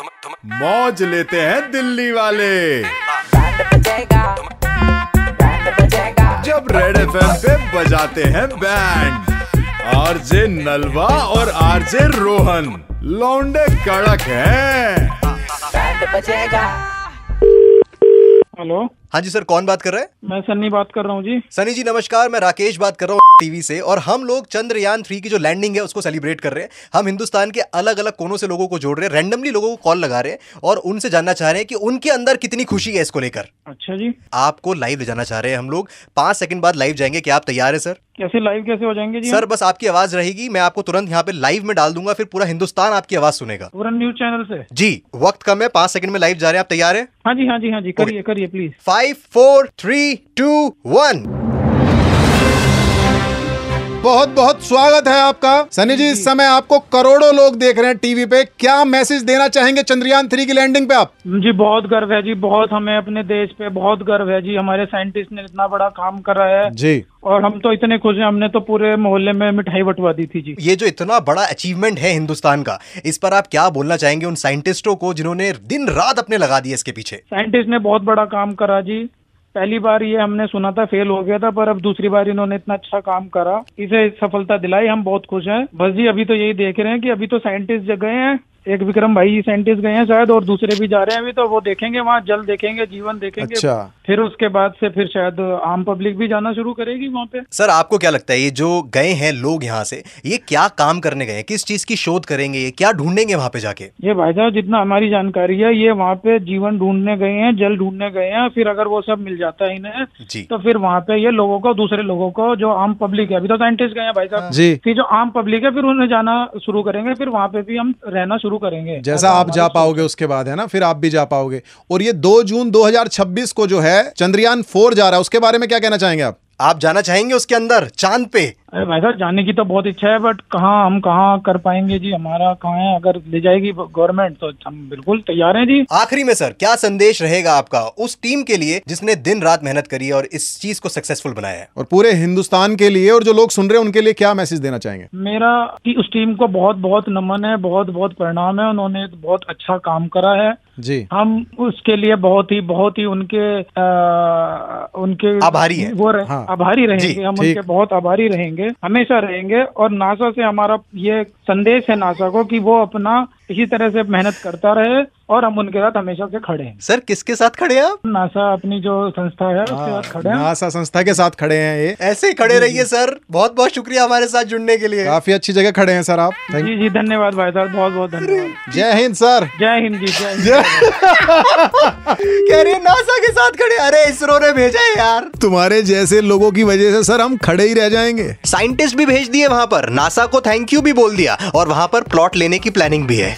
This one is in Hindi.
मौज लेते हैं दिल्ली वाले। जब रेड एफएम पे बजाते हैं बैंड आरजे नलवा और आरजे रोहन, लौंडे कड़क है। हेलो। हाँ जी सर कौन बात कर रहे हैं? मैं सन्नी बात कर रहा हूँ जी। सनी जी नमस्कार मैं राकेश बात कर रहा हूँ टीवी से और हम लोग चंद्रयान थ्री की जो लैंडिंग है उसको सेलिब्रेट कर रहे हैं। हम हिंदुस्तान के अलग अलग कोनों से लोगों को जोड़ रहे हैं रैंडमली लोगों को कॉल लगा रहे हैं और उनसे जानना चाह रहे हैं कि उनके अंदर कितनी खुशी है इसको लेकर। अच्छा जी। आपको लाइव ले जाना चाह रहे हैं हम लोग। पाँच सेकंड बाद लाइव जाएँगे क्या आप तैयार है सर कैसे लाइव कैसे हो जाएँगे जी? सर बस आपकी आवाज़ रहेगी मैं आपको तुरंत यहाँ पे लाइव में डाल दूँगा फिर पूरा हिंदुस्तान आपकी आवाज़ सुनेगा। पूरा न्यूज़ चैनल से? जी वक्त कम है पाँच सेकंड में लाइव जा रहे हैं आप तैयार है? हाँ जी हाँ जी हाँ जी करिए करिए please five four three two one बहुत बहुत स्वागत है आपका। सनी जी इस समय आपको करोड़ों लोग देख रहे हैं टीवी पे। क्या मैसेज देना चाहेंगे चंद्रयान थ्री की लैंडिंग पे आप? जी बहुत गर्व है जी बहुत हमें अपने देश पे बहुत गर्व है जी। हमारे साइंटिस्ट ने इतना बड़ा काम करा है जी। और हम तो इतने खुश हैं हमने तो पूरे मोहल्ले में मिठाई बंटवा दी थी जी। ये जो इतना बड़ा अचीवमेंट है हिंदुस्तान का इस पर आप क्या बोलना चाहेंगे उन साइंटिस्टों को जिन्होंने दिन रात अपने लगा दिए इसके पीछे? साइंटिस्ट ने बहुत बड़ा काम करा जी। पहली बार ये हमने सुना था फेल हो गया था, पर अब दूसरी बार इन्होंने इतना अच्छा काम करा। इसे सफलता दिलाई, हम बहुत खुश हैं। बस जी, अभी तो यही देख रहे हैं कि अभी तो साइंटिस्ट गए हैं। एक विक्रम भाई साइंटिस्ट गए हैं शायद और दूसरे भी जा रहे हैं अभी तो वो देखेंगे वहाँ जल देखेंगे जीवन देखेंगे। अच्छा। फिर उसके बाद से फिर शायद आम पब्लिक भी जाना शुरू करेगी वहाँ पे। सर आपको क्या लगता है ये जो गए हैं लोग यहाँ से ये क्या काम करने गए हैं? किस चीज़ की शोध करेंगे ये क्या ढूंढेंगे वहाँ पे जाके? ये भाई साहब जितना हमारी जानकारी है ये वहाँ पे जीवन ढूँढने गए हैं जल ढूँढने गए हैं फिर अगर वो सब मिल जाता है इन्हें तो फिर वहाँ पे ये लोगों को दूसरे लोगों को जो आम पब्लिक है अभी तो साइंटिस्ट गए हैं भाई साहब। जी। फिर जो आम पब्लिक है फिर उन्हें जाना शुरू करेंगे फिर वहाँ पे भी हम रहना शुरू करेंगे। जैसा आप जा पाओगे उसके बाद है ना? फिर आप भी जा पाओगे। और ये दो जून 2026 को जो है चंद्रयान फोर जा रहा है उसके बारे में क्या कहना चाहेंगे आप? आप जाना चाहेंगे उसके अंदर चाँद पे। अरे भाई साहब जाने की तो बहुत इच्छा है बट कहाँ हम कहाँ कर पाएँगे जी? हमारा कहाँ है? अगर ले जाएगी गवर्नमेंट तो हम बिल्कुल तैयार हैं जी। आखिरी में सर क्या संदेश रहेगा आपका उस टीम के लिए जिसने दिन रात मेहनत करी और इस चीज़ को सक्सेसफुल बनाया है? और पूरे हिंदुस्तान के लिए और जो लोग सुन रहे हैं उनके लिए क्या मैसेज देना चाहेंगे? मेरा उस टीम को बहुत बहुत नमन है बहुत बहुत प्रणाम है उन्होंने बहुत अच्छा काम करा है। जी। हम उसके लिए बहुत ही बहुत ही उनके आ, उनके आभारी हैं। वो रहे, हाँ। आभारी रहेंगे हम उनके बहुत आभारी रहेंगे। हमेशा रहेंगे और नासा से हमारा ये संदेश है नासा को कि वो अपना इसी तरह से मेहनत करता रहे और हम उनके साथ हमेशा से खड़े हैं। सर किसके साथ खड़े हैं आप? नासा अपनी जो संस्था है उसके साथ खड़े हैं। नासा संस्था के साथ खड़े हैं ये। ऐसे ही खड़े रहिए सर। बहुत बहुत शुक्रिया हमारे साथ जुड़ने के लिए। काफ़ी अच्छी जगह खड़े हैं सर आप। जी जी धन्यवाद भाई साहब बहुत बहुत धन्यवाद। जय हिंद सर। जय हिंद जी जय कह रही है नासा के साथ खड़े अरे इसरो ने भेजा है यार। तुम्हारे जैसे लोगों की वजह से सर हम खड़े ही रह जाएँगे। साइंटिस्ट भी भेज दिए वहाँ पर। नासा को थैंक यू भी बोल दिया। और वहाँ पर प्लॉट लेने की प्लानिंग भी है।